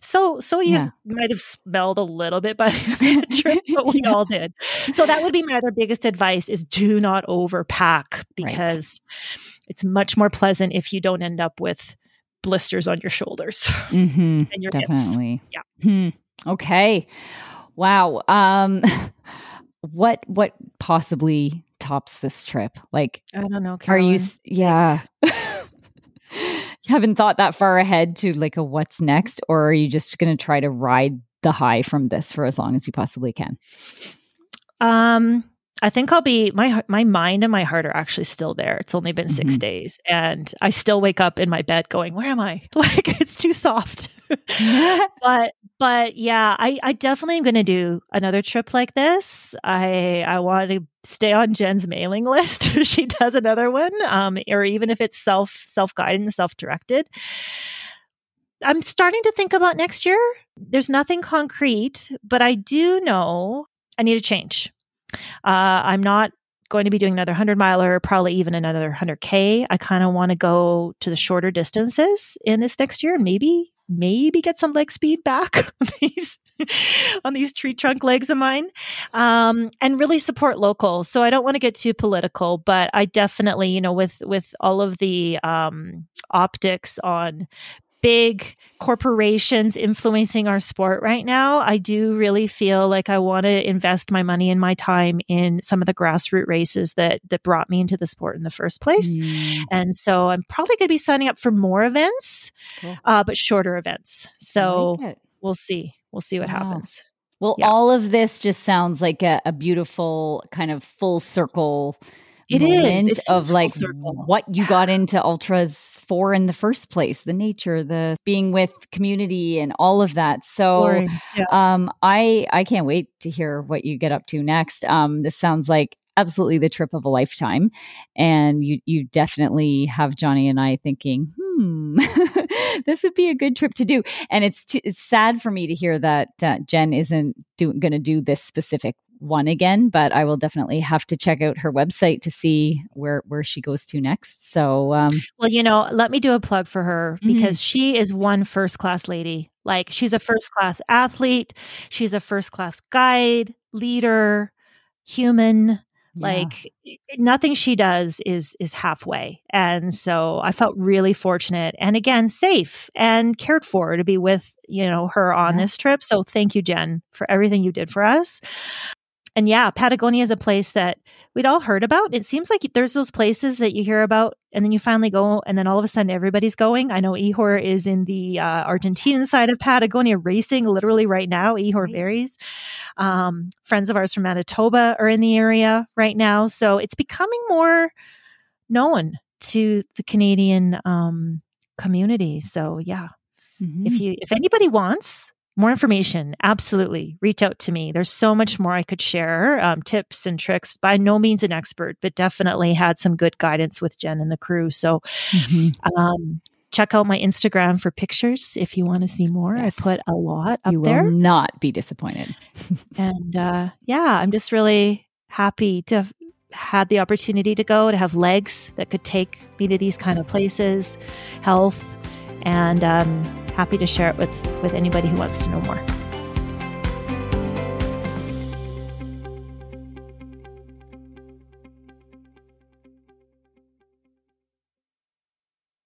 so. So you Yeah. might have smelled a little bit by the trip, but we Yeah. all did. So that would be my other biggest advice: is do not overpack because it's much more pleasant if you don't end up with blisters on your shoulders Mhm. and your hips. Definitely. Yeah. Hmm. Okay. Wow. Um what what possibly tops this trip? Like I don't know. are you yeah. you haven't thought that far ahead to like a what's next or are you just going to try to ride the high from this for as long as you possibly can? Um, I think I'll be my my mind and my heart are actually still there. It's only been 6 Mhm. days, and I still wake up in my bed going, "Where am I?" Like it's too soft. but but yeah, I I definitely am going to do another trip like this. I I want to stay on Jen's mailing list if she does another one, um, or even if it's self self guided and self directed. I'm starting to think about next year. There's nothing concrete, but I do know I need a change. Uh, I'm not going to be doing another 100 miler, or probably even another 100K. I kind of want to go to the shorter distances in this next year and maybe, maybe get some leg speed back on these. on these tree trunk legs of mine um, and really support local so i don't want to get too political but i definitely you know with with all of the um, optics on big corporations influencing our sport right now, I do really feel like I want to invest my money and my time in some of the grassroots races that that brought me into the sport in the first place. Mm, And so I'm probably going to be signing up for more events, cool. uh, but shorter events. So like we'll see. We'll see what Wow. happens. Well, Yeah. all of this just sounds like a, a beautiful kind of full circle It is. Moment feels of like circle. what you got into ultras for in the first place, the nature, the being with community and all of that. So Yeah. um I I can't wait to hear what you get up to next. Um this sounds like absolutely the trip of a lifetime and you you definitely have Johnny and I thinking, hmm, this would be a good trip to do. And it's too, it's sad for me to hear that uh, Jen isn't going to do this specific one again, but I will definitely have to check out her website to see where where she goes to next. So um Well, you know, let me do a plug for her Mhm. because she is one first class lady. Like she's a first class athlete, she's a first class guide, leader, human. yeah. Like nothing she does is is halfway. And so I felt really fortunate and again safe and cared for to be with, you know, her on Yeah. this trip. So thank you Jen for everything you did for us. And yeah, Patagonia is a place that we'd all heard about. It seems like there's those places that you hear about and then you finally go and then all of a sudden everybody's going. I know Ihor is in the uh, Argentinian side of Patagonia racing literally right now. Ihor Right. Verys. Um, friends of ours from Manitoba are in the area right now. So it's becoming more known to the Canadian um, community. So yeah, Mhm. if you if anybody wants more information absolutely. Reach out to me. There's so much more i could share um, tips and tricks. By no means an expert but definitely had some good guidance with jen and the crew. So Mhm. um, check out my instagram for pictures if you want to see more. Yes. i put a lot up you there. will not be disappointed. and uh, yeah i'm just really happy to have had the opportunity to go to have legs that could take me to these kind of places. Health and um, happy to share it with with anybody who wants to know more